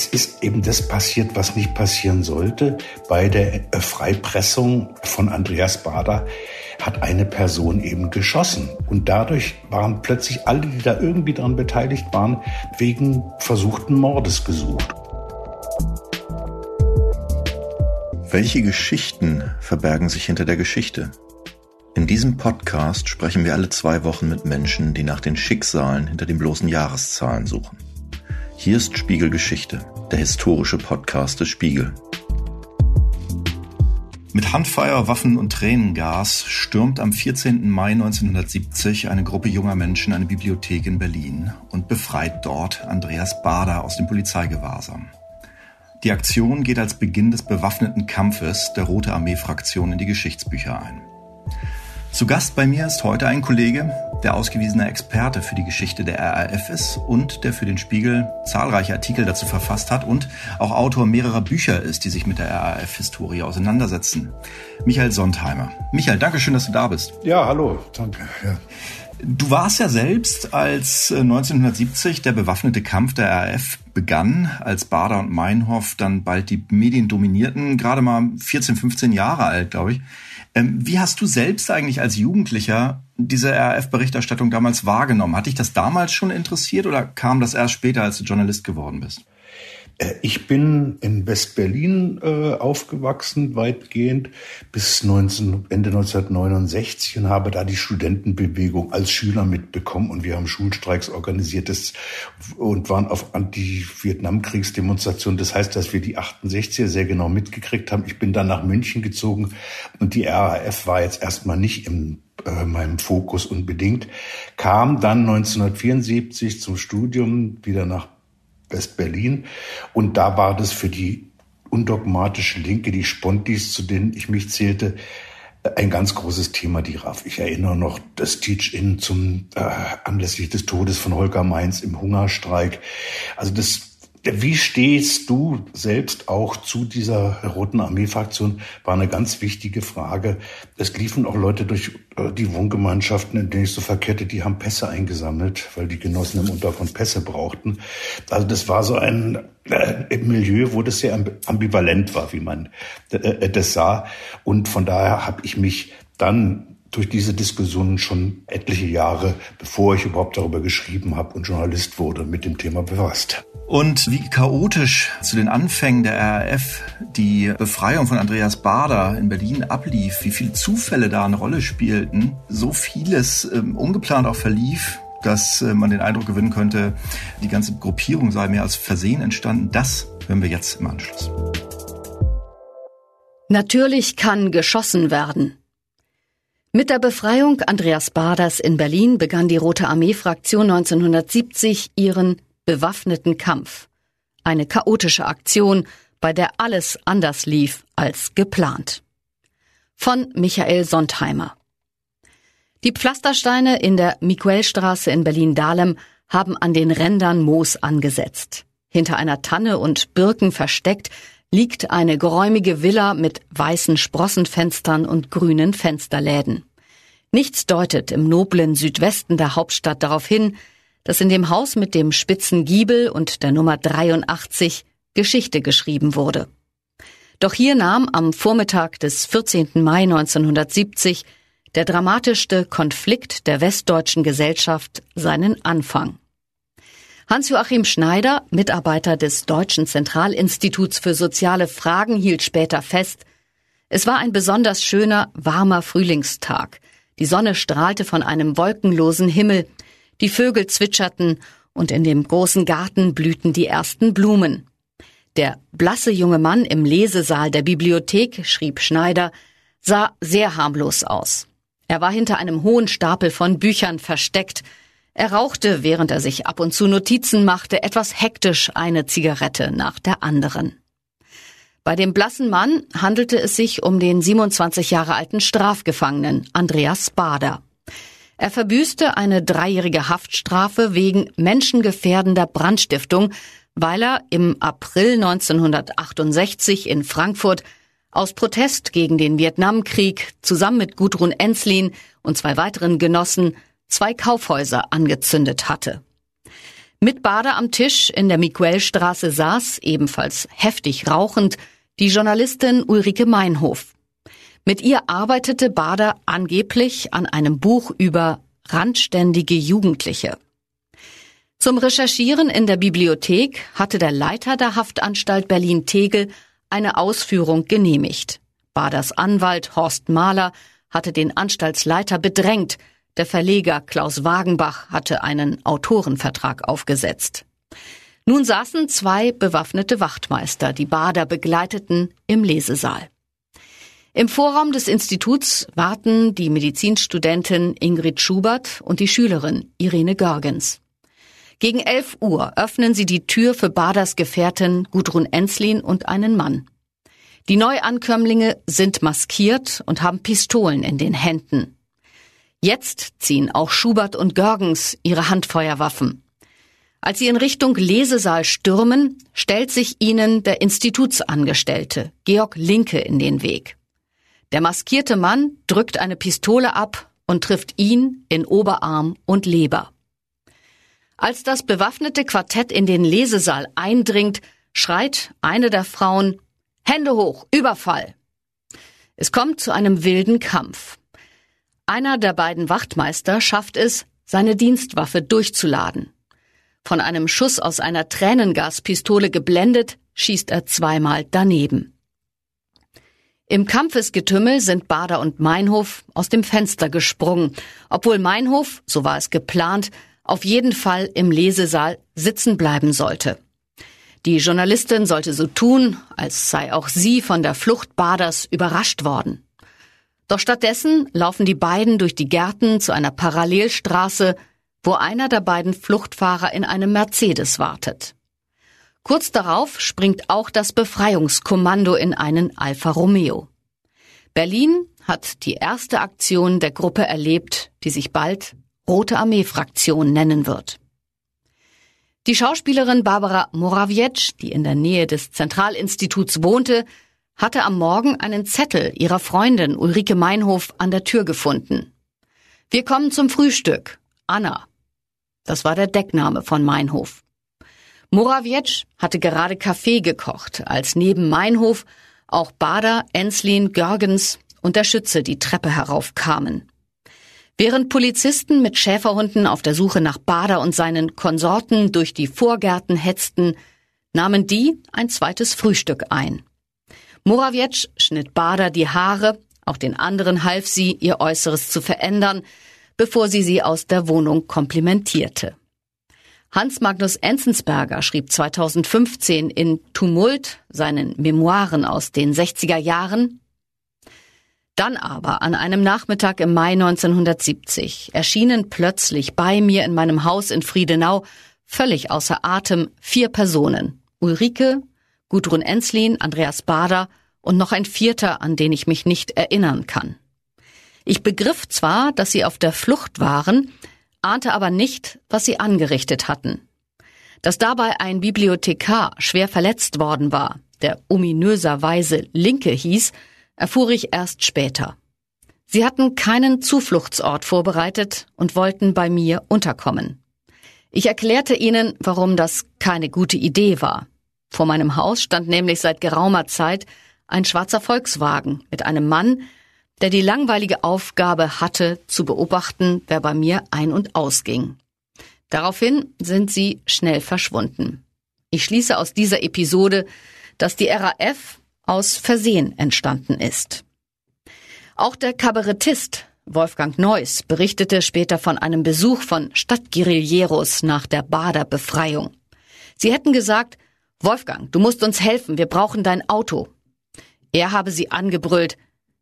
es ist eben das passiert, was nicht passieren sollte. Bei der Freipressung von Andreas Bader hat eine Person eben geschossen. Und dadurch waren plötzlich alle, die da irgendwie daran beteiligt waren, wegen versuchten Mordes gesucht. Welche Geschichten verbergen sich hinter der Geschichte? In diesem Podcast sprechen wir alle zwei Wochen mit Menschen, die nach den Schicksalen hinter den bloßen Jahreszahlen suchen. Hier ist Spiegelgeschichte, der historische Podcast des Spiegel. Mit Handfeuer, Waffen und Tränengas stürmt am 14. Mai 1970 eine Gruppe junger Menschen eine Bibliothek in Berlin und befreit dort Andreas Bader aus dem Polizeigewahrsam. Die Aktion geht als Beginn des bewaffneten Kampfes der Rote Armee-Fraktion in die Geschichtsbücher ein. Zu Gast bei mir ist heute ein Kollege, der ausgewiesener Experte für die Geschichte der RAF ist und der für den Spiegel zahlreiche Artikel dazu verfasst hat und auch Autor mehrerer Bücher ist, die sich mit der RAF-Historie auseinandersetzen. Michael Sondheimer. Michael, danke schön, dass du da bist. Ja, hallo, danke. Ja. Du warst ja selbst, als 1970 äh, der bewaffnete Kampf der RAF begann, als Bader und Meinhof dann bald die Medien dominierten, gerade mal 14, 15 Jahre alt, glaube ich. Ähm, wie hast du selbst eigentlich als Jugendlicher diese RAF-Berichterstattung damals wahrgenommen? Hat dich das damals schon interessiert oder kam das erst später, als du Journalist geworden bist? Äh, ich bin in West-Berlin äh, aufgewachsen, weitgehend bis 19, Ende 1969 und habe da die Studentenbewegung als Schüler mitbekommen und wir haben Schulstreiks organisiert das, und waren auf Anti-Vietnamkriegsdemonstrationen. Das heißt, dass wir die 68er sehr genau mitgekriegt haben. Ich bin dann nach München gezogen und die RAF war jetzt erstmal nicht im äh, meinem Fokus unbedingt, kam dann 1974 zum Studium wieder nach West-Berlin. Und da war das für die undogmatische Linke, die Spontis, zu denen ich mich zählte, ein ganz großes Thema, die RAF. Ich erinnere noch das Teach-In zum äh, anlässlich des Todes von Holger Mainz im Hungerstreik. Also das wie stehst du selbst auch zu dieser Roten Armee-Fraktion? War eine ganz wichtige Frage. Es liefen auch Leute durch äh, die Wohngemeinschaften, in denen ich so verkehrte, die haben Pässe eingesammelt, weil die Genossen im Untergrund Pässe brauchten. Also das war so ein äh, Milieu, wo das sehr ambivalent war, wie man äh, das sah. Und von daher habe ich mich dann durch diese Diskussionen schon etliche Jahre, bevor ich überhaupt darüber geschrieben habe und Journalist wurde, mit dem Thema befasst. Und wie chaotisch zu den Anfängen der RAF die Befreiung von Andreas Bader in Berlin ablief, wie viele Zufälle da eine Rolle spielten, so vieles ähm, ungeplant auch verlief, dass äh, man den Eindruck gewinnen könnte, die ganze Gruppierung sei mehr als Versehen entstanden, das hören wir jetzt im Anschluss. Natürlich kann geschossen werden. Mit der Befreiung Andreas Baders in Berlin begann die Rote Armee-Fraktion 1970 ihren bewaffneten Kampf. Eine chaotische Aktion, bei der alles anders lief als geplant. Von Michael Sondheimer. Die Pflastersteine in der Mikuelstraße in Berlin-Dahlem haben an den Rändern Moos angesetzt. Hinter einer Tanne und Birken versteckt liegt eine geräumige Villa mit weißen Sprossenfenstern und grünen Fensterläden. Nichts deutet im noblen Südwesten der Hauptstadt darauf hin, dass in dem Haus mit dem spitzen Giebel und der Nummer 83 Geschichte geschrieben wurde. Doch hier nahm am Vormittag des 14. Mai 1970 der dramatischste Konflikt der westdeutschen Gesellschaft seinen Anfang. Hans-Joachim Schneider, Mitarbeiter des Deutschen Zentralinstituts für soziale Fragen, hielt später fest, es war ein besonders schöner, warmer Frühlingstag. Die Sonne strahlte von einem wolkenlosen Himmel, die Vögel zwitscherten und in dem großen Garten blühten die ersten Blumen. Der blasse junge Mann im Lesesaal der Bibliothek, schrieb Schneider, sah sehr harmlos aus. Er war hinter einem hohen Stapel von Büchern versteckt, er rauchte, während er sich ab und zu Notizen machte, etwas hektisch eine Zigarette nach der anderen. Bei dem blassen Mann handelte es sich um den 27 Jahre alten Strafgefangenen Andreas Bader. Er verbüßte eine dreijährige Haftstrafe wegen menschengefährdender Brandstiftung, weil er im April 1968 in Frankfurt aus Protest gegen den Vietnamkrieg zusammen mit Gudrun Enslin und zwei weiteren Genossen zwei Kaufhäuser angezündet hatte. Mit Bader am Tisch in der Miguelstraße saß, ebenfalls heftig rauchend, die Journalistin Ulrike Meinhof. Mit ihr arbeitete Bader angeblich an einem Buch über randständige Jugendliche. Zum Recherchieren in der Bibliothek hatte der Leiter der Haftanstalt Berlin-Tegel eine Ausführung genehmigt. Baders Anwalt Horst Mahler hatte den Anstaltsleiter bedrängt, der Verleger Klaus Wagenbach hatte einen Autorenvertrag aufgesetzt. Nun saßen zwei bewaffnete Wachtmeister, die Bader begleiteten, im Lesesaal. Im Vorraum des Instituts warten die Medizinstudentin Ingrid Schubert und die Schülerin Irene Görgens. Gegen 11 Uhr öffnen sie die Tür für Baders Gefährtin Gudrun Enslin und einen Mann. Die Neuankömmlinge sind maskiert und haben Pistolen in den Händen. Jetzt ziehen auch Schubert und Görgens ihre Handfeuerwaffen. Als sie in Richtung Lesesaal stürmen, stellt sich ihnen der Institutsangestellte, Georg Linke, in den Weg. Der maskierte Mann drückt eine Pistole ab und trifft ihn in Oberarm und Leber. Als das bewaffnete Quartett in den Lesesaal eindringt, schreit eine der Frauen Hände hoch, Überfall. Es kommt zu einem wilden Kampf. Einer der beiden Wachtmeister schafft es, seine Dienstwaffe durchzuladen. Von einem Schuss aus einer Tränengaspistole geblendet, schießt er zweimal daneben. Im Kampfesgetümmel sind Bader und Meinhof aus dem Fenster gesprungen, obwohl Meinhof, so war es geplant, auf jeden Fall im Lesesaal sitzen bleiben sollte. Die Journalistin sollte so tun, als sei auch sie von der Flucht Baders überrascht worden. Doch stattdessen laufen die beiden durch die Gärten zu einer Parallelstraße, wo einer der beiden Fluchtfahrer in einem Mercedes wartet. Kurz darauf springt auch das Befreiungskommando in einen Alfa Romeo. Berlin hat die erste Aktion der Gruppe erlebt, die sich bald Rote Armee-Fraktion nennen wird. Die Schauspielerin Barbara Morawiecz, die in der Nähe des Zentralinstituts wohnte, hatte am Morgen einen Zettel ihrer Freundin Ulrike Meinhof an der Tür gefunden. Wir kommen zum Frühstück. Anna. Das war der Deckname von Meinhof. Morawiecz hatte gerade Kaffee gekocht, als neben Meinhof auch Bader, Enslin, Görgens und der Schütze die Treppe heraufkamen. Während Polizisten mit Schäferhunden auf der Suche nach Bader und seinen Konsorten durch die Vorgärten hetzten, nahmen die ein zweites Frühstück ein. Morawiecz schnitt Bader die Haare, auch den anderen half sie, ihr Äußeres zu verändern, bevor sie sie aus der Wohnung komplimentierte. Hans Magnus Enzensberger schrieb 2015 in Tumult, seinen Memoiren aus den 60er Jahren, dann aber an einem Nachmittag im Mai 1970 erschienen plötzlich bei mir in meinem Haus in Friedenau völlig außer Atem vier Personen. Ulrike, Gudrun Enslin, Andreas Bader und noch ein vierter, an den ich mich nicht erinnern kann. Ich begriff zwar, dass sie auf der Flucht waren, ahnte aber nicht, was sie angerichtet hatten. Dass dabei ein Bibliothekar schwer verletzt worden war, der ominöserweise Linke hieß, erfuhr ich erst später. Sie hatten keinen Zufluchtsort vorbereitet und wollten bei mir unterkommen. Ich erklärte ihnen, warum das keine gute Idee war. Vor meinem Haus stand nämlich seit geraumer Zeit ein schwarzer Volkswagen mit einem Mann, der die langweilige Aufgabe hatte, zu beobachten, wer bei mir ein- und ausging. Daraufhin sind sie schnell verschwunden. Ich schließe aus dieser Episode, dass die RAF aus Versehen entstanden ist. Auch der Kabarettist Wolfgang Neuss berichtete später von einem Besuch von Stadtguerilleros nach der Bader Befreiung. Sie hätten gesagt, Wolfgang, du musst uns helfen, wir brauchen dein Auto. Er habe sie angebrüllt,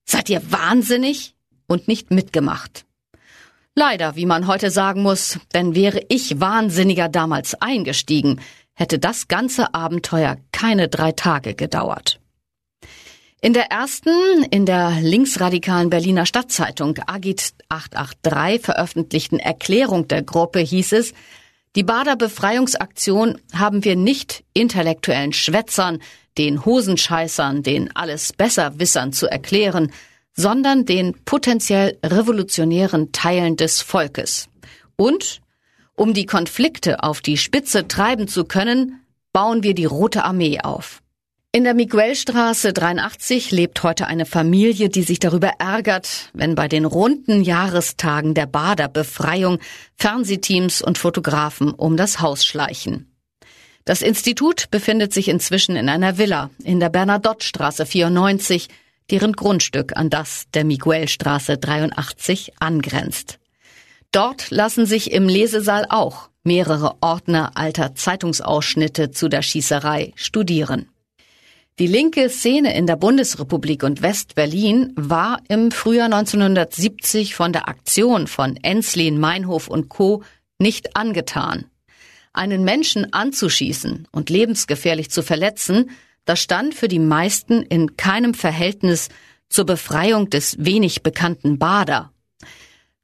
seid ihr wahnsinnig? und nicht mitgemacht. Leider, wie man heute sagen muss, denn wäre ich wahnsinniger damals eingestiegen, hätte das ganze Abenteuer keine drei Tage gedauert. In der ersten, in der linksradikalen Berliner Stadtzeitung Agit 883 veröffentlichten Erklärung der Gruppe hieß es, die Bader Befreiungsaktion haben wir nicht intellektuellen Schwätzern, den Hosenscheißern, den alles besser Wissern zu erklären, sondern den potenziell revolutionären Teilen des Volkes. Und Um die Konflikte auf die Spitze treiben zu können, bauen wir die Rote Armee auf. In der Miguelstraße 83 lebt heute eine Familie, die sich darüber ärgert, wenn bei den runden Jahrestagen der Baderbefreiung Fernsehteams und Fotografen um das Haus schleichen. Das Institut befindet sich inzwischen in einer Villa in der Bernadotte-Straße 94, deren Grundstück an das der Miguelstraße 83 angrenzt. Dort lassen sich im Lesesaal auch mehrere Ordner alter Zeitungsausschnitte zu der Schießerei studieren. Die linke Szene in der Bundesrepublik und West-Berlin war im Frühjahr 1970 von der Aktion von Enslin, Meinhof und Co. nicht angetan. Einen Menschen anzuschießen und lebensgefährlich zu verletzen, das stand für die meisten in keinem Verhältnis zur Befreiung des wenig bekannten Bader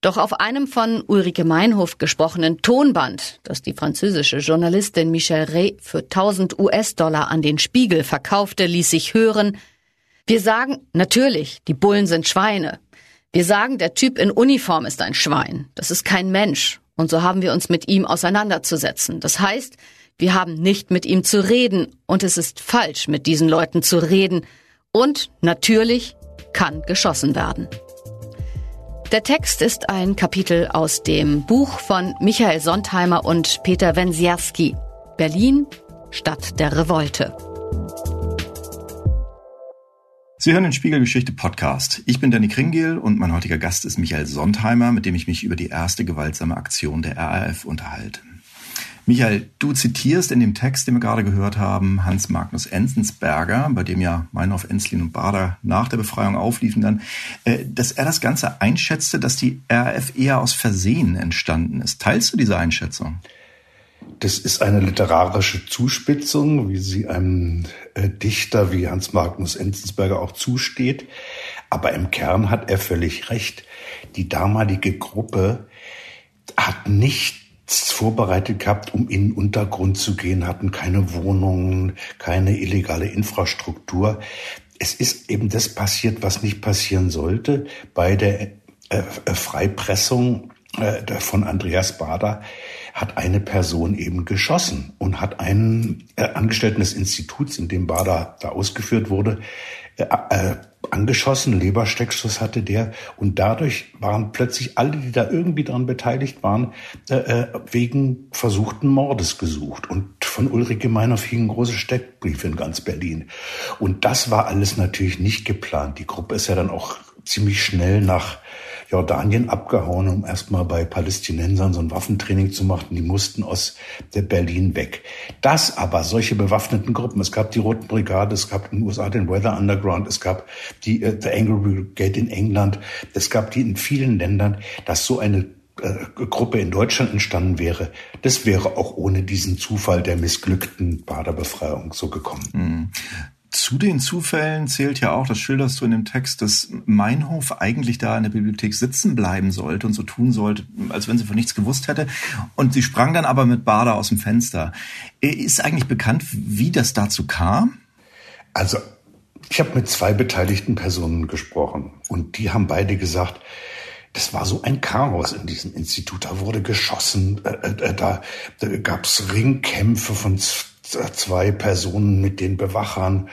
doch auf einem von Ulrike Meinhof gesprochenen Tonband, das die französische Journalistin Michelle Rey für 1000 US-Dollar an den Spiegel verkaufte, ließ sich hören, wir sagen, natürlich, die Bullen sind Schweine. Wir sagen, der Typ in Uniform ist ein Schwein. Das ist kein Mensch. Und so haben wir uns mit ihm auseinanderzusetzen. Das heißt, wir haben nicht mit ihm zu reden. Und es ist falsch, mit diesen Leuten zu reden. Und natürlich kann geschossen werden. Der Text ist ein Kapitel aus dem Buch von Michael Sontheimer und Peter Wensierski. Berlin, Stadt der Revolte. Sie hören den Spiegelgeschichte Podcast. Ich bin Danny Kringel und mein heutiger Gast ist Michael Sontheimer, mit dem ich mich über die erste gewaltsame Aktion der RAF unterhalte. Michael, du zitierst in dem Text, den wir gerade gehört haben, Hans Magnus Enzensberger, bei dem ja Meinhof, Enslin und Bader nach der Befreiung aufliefen dann, äh, dass er das Ganze einschätzte, dass die RAF eher aus Versehen entstanden ist. Teilst du diese Einschätzung? Das ist eine literarische Zuspitzung, wie sie einem äh, Dichter wie Hans Magnus Enzensberger auch zusteht. Aber im Kern hat er völlig recht. Die damalige Gruppe hat nicht vorbereitet gehabt, um in den Untergrund zu gehen, hatten keine Wohnungen, keine illegale Infrastruktur. Es ist eben das passiert, was nicht passieren sollte. Bei der äh, äh Freipressung äh, von Andreas Bader hat eine Person eben geschossen und hat einen äh, Angestellten des Instituts, in dem Bader da ausgeführt wurde, äh, äh, angeschossen, Lebersteckschuss hatte der. Und dadurch waren plötzlich alle, die da irgendwie dran beteiligt waren, äh, äh wegen versuchten Mordes gesucht. Und von Ulrike Meinhoff hingen große Steckbriefe in ganz Berlin. Und das war alles natürlich nicht geplant. Die Gruppe ist ja dann auch ziemlich schnell nach Jordanien abgehauen, um erstmal bei Palästinensern so ein Waffentraining zu machen. Die mussten aus der Berlin weg. Das aber, solche bewaffneten Gruppen, es gab die Roten Brigade, es gab in den USA den Weather Underground, es gab die äh, The Angry Brigade in England, es gab die in vielen Ländern, dass so eine äh, Gruppe in Deutschland entstanden wäre, das wäre auch ohne diesen Zufall der missglückten Baderbefreiung so gekommen. Zu den Zufällen zählt ja auch, das schilderst du in dem Text, dass Meinhof eigentlich da in der Bibliothek sitzen bleiben sollte und so tun sollte, als wenn sie von nichts gewusst hätte. Und sie sprang dann aber mit Bader aus dem Fenster. Ist eigentlich bekannt, wie das dazu kam? Also, ich habe mit zwei beteiligten Personen gesprochen und die haben beide gesagt, das war so ein Chaos in diesem Institut. Da wurde geschossen, äh, äh, da, da gab es Ringkämpfe von zwei Personen mit den Bewachern.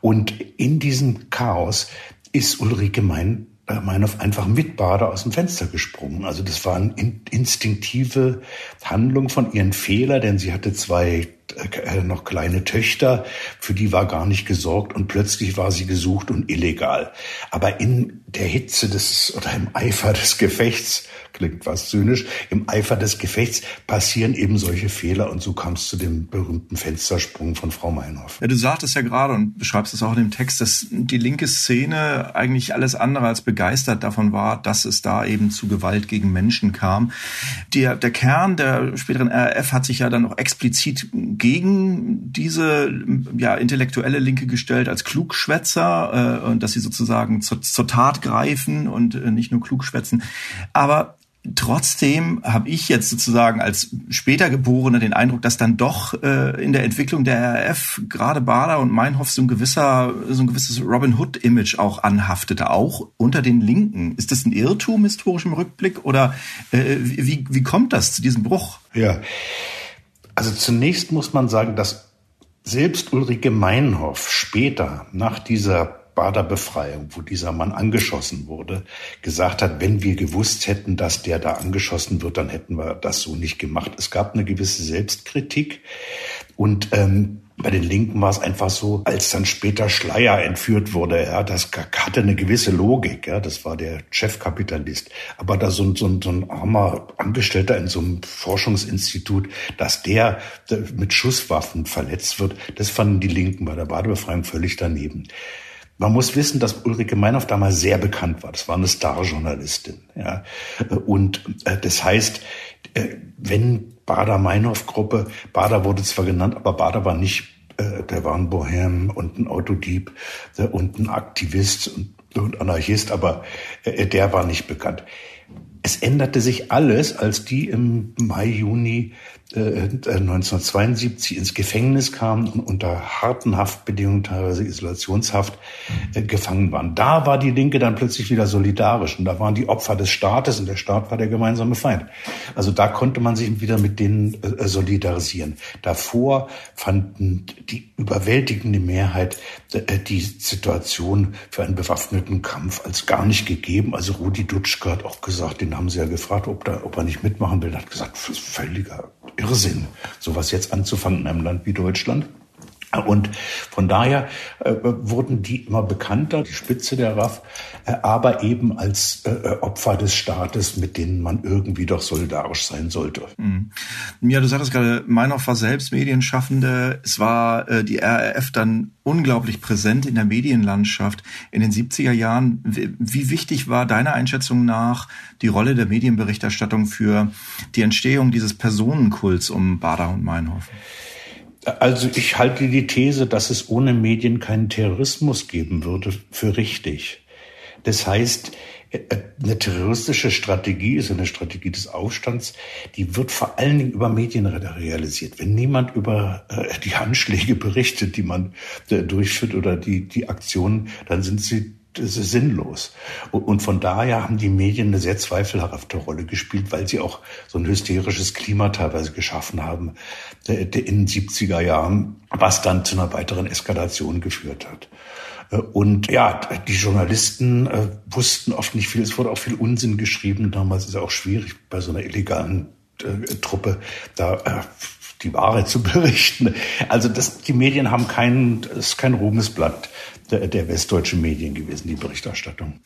Und in diesem Chaos ist Ulrike Mein, äh, Meinhof einfach mit Bader aus dem Fenster gesprungen. Also das war eine instinktive Handlung von ihren Fehler, denn sie hatte zwei äh, noch kleine Töchter, für die war gar nicht gesorgt und plötzlich war sie gesucht und illegal. Aber in der Hitze des oder im Eifer des Gefechts klingt fast zynisch, im Eifer des Gefechts passieren eben solche Fehler und so kam es zu dem berühmten Fenstersprung von Frau Meinhoff. Ja, du sagtest ja gerade und beschreibst es auch in dem Text, dass die linke Szene eigentlich alles andere als begeistert davon war, dass es da eben zu Gewalt gegen Menschen kam. Der, der Kern der späteren RAF hat sich ja dann auch explizit gegen diese ja, intellektuelle Linke gestellt als Klugschwätzer äh, und dass sie sozusagen zur, zur Tat greifen und äh, nicht nur klugschwätzen. Aber Trotzdem habe ich jetzt sozusagen als später Geborene den Eindruck, dass dann doch äh, in der Entwicklung der RAF gerade Bader und Meinhof so ein gewisser, so ein gewisses Robin Hood-Image auch anhaftete, auch unter den Linken. Ist das ein Irrtum historisch im Rückblick oder äh, wie, wie kommt das zu diesem Bruch? Ja, also zunächst muss man sagen, dass selbst Ulrike Meinhof später nach dieser Bader Befreiung, wo dieser Mann angeschossen wurde, gesagt hat, wenn wir gewusst hätten, dass der da angeschossen wird, dann hätten wir das so nicht gemacht. Es gab eine gewisse Selbstkritik und ähm, bei den Linken war es einfach so, als dann später Schleier entführt wurde, ja, das hatte eine gewisse Logik, ja, das war der Chefkapitalist. Aber da so, so, so ein armer Angestellter in so einem Forschungsinstitut, dass der mit Schusswaffen verletzt wird, das fanden die Linken bei der Badebefreiung völlig daneben. Man muss wissen, dass Ulrike Meinhoff damals sehr bekannt war. Das war eine Starjournalistin. Ja. Und äh, das heißt, äh, wenn Bader-Meinhoff-Gruppe, Bader wurde zwar genannt, aber Bader war nicht, äh, der war ein Bohem und ein Autodieb und ein Aktivist und, und Anarchist, aber der war nicht bekannt. Es änderte sich alles, als die im Mai, Juni 1972 äh, ins Gefängnis kamen und unter harten Haftbedingungen, teilweise Isolationshaft, äh, gefangen waren. Da war die Linke dann plötzlich wieder solidarisch und da waren die Opfer des Staates und der Staat war der gemeinsame Feind. Also da konnte man sich wieder mit denen äh, solidarisieren. Davor fanden die überwältigende Mehrheit die Situation für einen bewaffneten Kampf als gar nicht gegeben. Also Rudi Dutschke hat auch gesagt, den haben sie ja gefragt, ob, da, ob er nicht mitmachen will. Hat gesagt, völliger Irrsinn, sowas jetzt anzufangen in einem Land wie Deutschland. Und von daher äh, wurden die immer bekannter, die Spitze der RAF, äh, aber eben als äh, äh, Opfer des Staates, mit denen man irgendwie doch solidarisch sein sollte. Mhm. Ja, du sagtest gerade, Meinhof war selbst Medienschaffende. Es war äh, die RAF dann unglaublich präsent in der Medienlandschaft in den 70er Jahren. Wie, wichtig war deiner Einschätzung nach die Rolle der Medienberichterstattung für die Entstehung dieses Personenkults um Bader und Meinhof? Also ich halte die These, dass es ohne Medien keinen Terrorismus geben würde, für richtig. Das heißt, äh, eine terroristische Strategie ist eine Strategie des Aufstands, die wird vor allen Dingen über Medien realisiert. Wenn niemand über äh, die Anschläge berichtet, die man äh, durchführt oder die, die Aktionen, dann sind sie das ist sinnlos. Und von daher haben die Medien eine sehr zweifelhafte Rolle gespielt, weil sie auch so ein hysterisches Klima teilweise geschaffen haben in den 70er Jahren, was dann zu einer weiteren Eskalation geführt hat. Und ja, die Journalisten äh, wussten oft nicht viel. Es wurde auch viel Unsinn geschrieben. Damals ist es auch schwierig bei so einer illegalen äh, Truppe da äh, die Wahrheit zu berichten. Also das, die Medien haben kein, ist kein Ruhmesblatt der, der westdeutschen Medien gewesen, die Berichterstattung.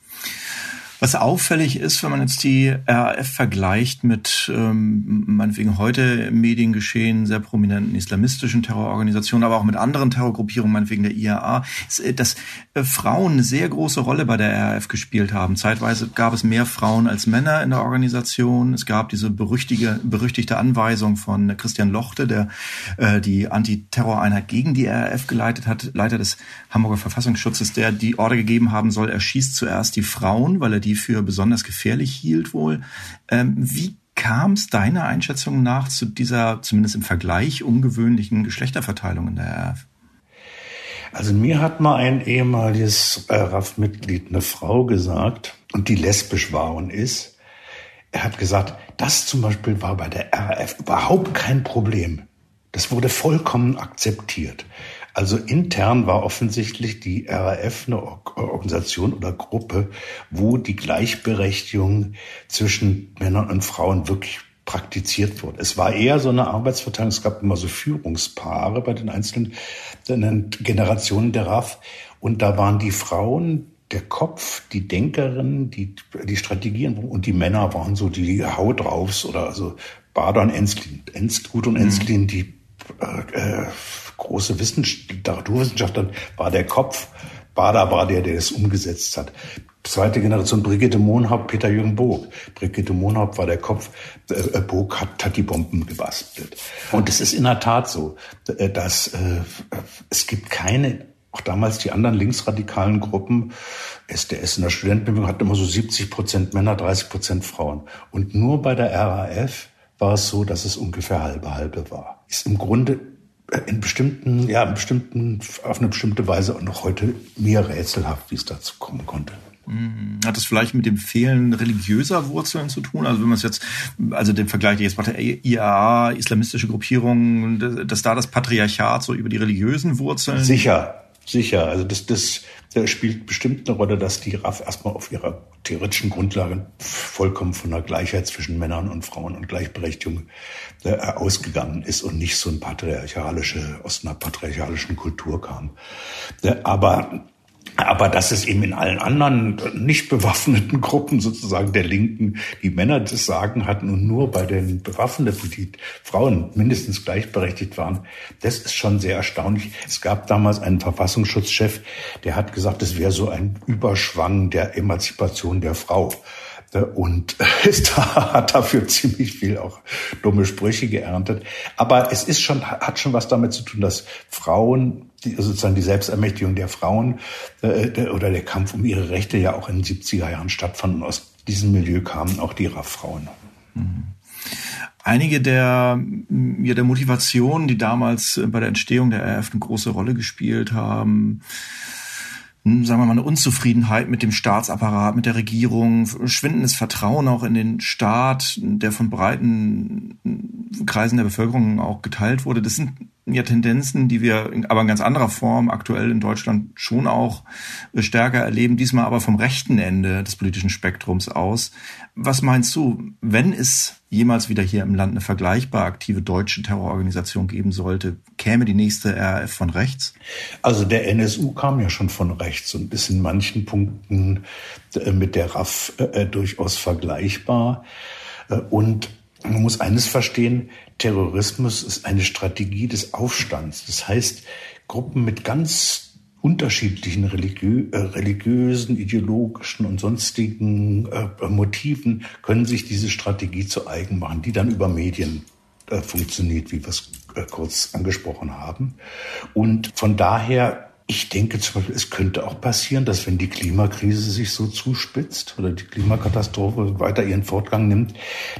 Was auffällig ist, wenn man jetzt die RAF vergleicht mit ähm, meinetwegen heute im Mediengeschehen sehr prominenten islamistischen Terrororganisationen, aber auch mit anderen Terrorgruppierungen, meinetwegen der IAA, ist, äh, dass äh, Frauen eine sehr große Rolle bei der RAF gespielt haben. Zeitweise gab es mehr Frauen als Männer in der Organisation. Es gab diese berüchtigte, berüchtigte Anweisung von Christian Lochte, der äh, die Antiterroreinheit gegen die RAF geleitet hat, Leiter des Hamburger Verfassungsschutzes, der die Order gegeben haben soll, er schießt zuerst die Frauen, weil er die für besonders gefährlich hielt wohl. Ähm, wie kam es deiner Einschätzung nach zu dieser, zumindest im Vergleich, ungewöhnlichen Geschlechterverteilung in der RAF? Also mir hat mal ein ehemaliges RAF-Mitglied eine Frau gesagt, und die lesbisch war und ist. Er hat gesagt, das zum Beispiel war bei der RAF überhaupt kein Problem. Das wurde vollkommen akzeptiert. Also intern war offensichtlich die RAF eine Organisation oder Gruppe, wo die Gleichberechtigung zwischen Männern und Frauen wirklich praktiziert wurde. Es war eher so eine Arbeitsverteilung. Es gab immer so Führungspaare bei den einzelnen Generationen der RAF. Und da waren die Frauen der Kopf, die Denkerin, die, die Strategien und die Männer waren so die Haut draufs oder also Bader und Ensklin, Enstgut und Ensklin, mhm. die äh, große Literaturwissenschaftler war der Kopf. Bader war der, der es umgesetzt hat. Zweite Generation Brigitte Mohnhaupt, Peter Jürgen Bog. Brigitte Mohnhaupt war der Kopf, äh, äh, Bog hat, hat die Bomben gebastelt. Und es ist in der Tat so, äh, dass äh, es gibt keine auch damals die anderen linksradikalen Gruppen, SDS in der Studentenbewegung hatten immer so 70 Prozent Männer, 30 Prozent Frauen. Und nur bei der RAF war es so, dass es ungefähr halbe halbe war. Ist im Grunde in bestimmten, ja, in bestimmten, auf eine bestimmte Weise und noch heute mir rätselhaft, wie es dazu kommen konnte. Mhm. Hat es vielleicht mit dem Fehlen religiöser Wurzeln zu tun? Also wenn man es jetzt, also den Vergleich jetzt macht, IAA, islamistische Gruppierungen, dass da das Patriarchat so über die religiösen Wurzeln. Sicher, Sicher, also das, das, das spielt bestimmt eine Rolle, dass die RAF erstmal auf ihrer theoretischen Grundlage vollkommen von der Gleichheit zwischen Männern und Frauen und Gleichberechtigung äh, ausgegangen ist und nicht so ein patriarchalische, aus einer patriarchalischen Kultur kam. Äh, aber aber dass es eben in allen anderen nicht bewaffneten Gruppen sozusagen der Linken die Männer das Sagen hatten und nur bei den Bewaffneten die Frauen mindestens gleichberechtigt waren, das ist schon sehr erstaunlich. Es gab damals einen Verfassungsschutzchef, der hat gesagt, es wäre so ein Überschwang der Emanzipation der Frau und ist hat dafür ziemlich viel auch dumme Sprüche geerntet. Aber es ist schon, hat schon was damit zu tun, dass Frauen, die, sozusagen die Selbstermächtigung der Frauen äh, oder der Kampf um ihre Rechte ja auch in den 70er Jahren stattfanden. Aus diesem Milieu kamen auch die RAF-Frauen. Mhm. Einige der, ja, der Motivationen, die damals bei der Entstehung der RF eine große Rolle gespielt haben, sagen wir mal, eine Unzufriedenheit mit dem Staatsapparat, mit der Regierung, schwindendes Vertrauen auch in den Staat, der von breiten Kreisen der Bevölkerung auch geteilt wurde. Das sind ja Tendenzen, die wir aber in ganz anderer Form aktuell in Deutschland schon auch stärker erleben, diesmal aber vom rechten Ende des politischen Spektrums aus. Was meinst du, wenn es jemals wieder hier im Land eine vergleichbar aktive deutsche Terrororganisation geben sollte, käme die nächste RAF von rechts? Also der NSU kam ja schon von rechts und ist in manchen Punkten äh, mit der RAF äh, durchaus vergleichbar. Äh, und man muss eines verstehen, Terrorismus ist eine Strategie des Aufstands. Das heißt, Gruppen mit ganz unterschiedlichen religiö äh, religiösen, ideologischen und sonstigen äh, Motiven können sich diese Strategie zu eigen machen, die dann über Medien äh, funktioniert, wie wir es äh, kurz angesprochen haben. Und von daher ich denke zum Beispiel, es könnte auch passieren, dass wenn die Klimakrise sich so zuspitzt oder die Klimakatastrophe weiter ihren Fortgang nimmt,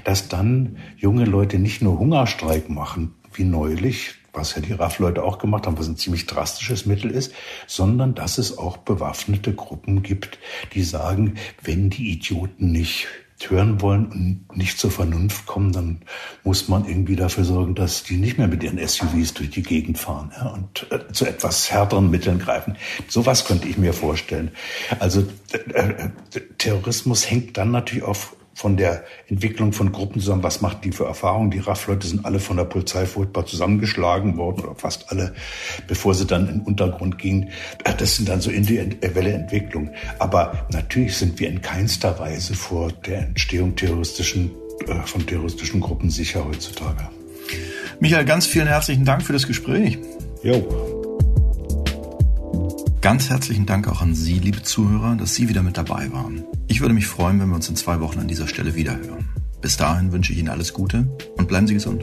dass dann junge Leute nicht nur Hungerstreik machen, wie neulich, was ja die RAF-Leute auch gemacht haben, was ein ziemlich drastisches Mittel ist, sondern dass es auch bewaffnete Gruppen gibt, die sagen, wenn die Idioten nicht hören wollen und nicht zur Vernunft kommen, dann muss man irgendwie dafür sorgen, dass die nicht mehr mit ihren SUVs durch die Gegend fahren ja, und äh, zu etwas härteren Mitteln greifen. Sowas könnte ich mir vorstellen. Also äh, äh Terrorismus hängt dann natürlich auf von der Entwicklung von Gruppen zusammen. Was macht die für Erfahrungen? Die RAF-Leute sind alle von der Polizei furchtbar zusammengeschlagen worden oder fast alle, bevor sie dann in den Untergrund gingen. Das sind dann so individuelle Entwicklungen. Aber natürlich sind wir in keinster Weise vor der Entstehung terroristischen, äh, von terroristischen Gruppen sicher heutzutage. Michael, ganz vielen herzlichen Dank für das Gespräch. Jo. Ganz herzlichen Dank auch an Sie, liebe Zuhörer, dass Sie wieder mit dabei waren. Ich würde mich freuen, wenn wir uns in zwei Wochen an dieser Stelle wiederhören. Bis dahin wünsche ich Ihnen alles Gute und bleiben Sie gesund.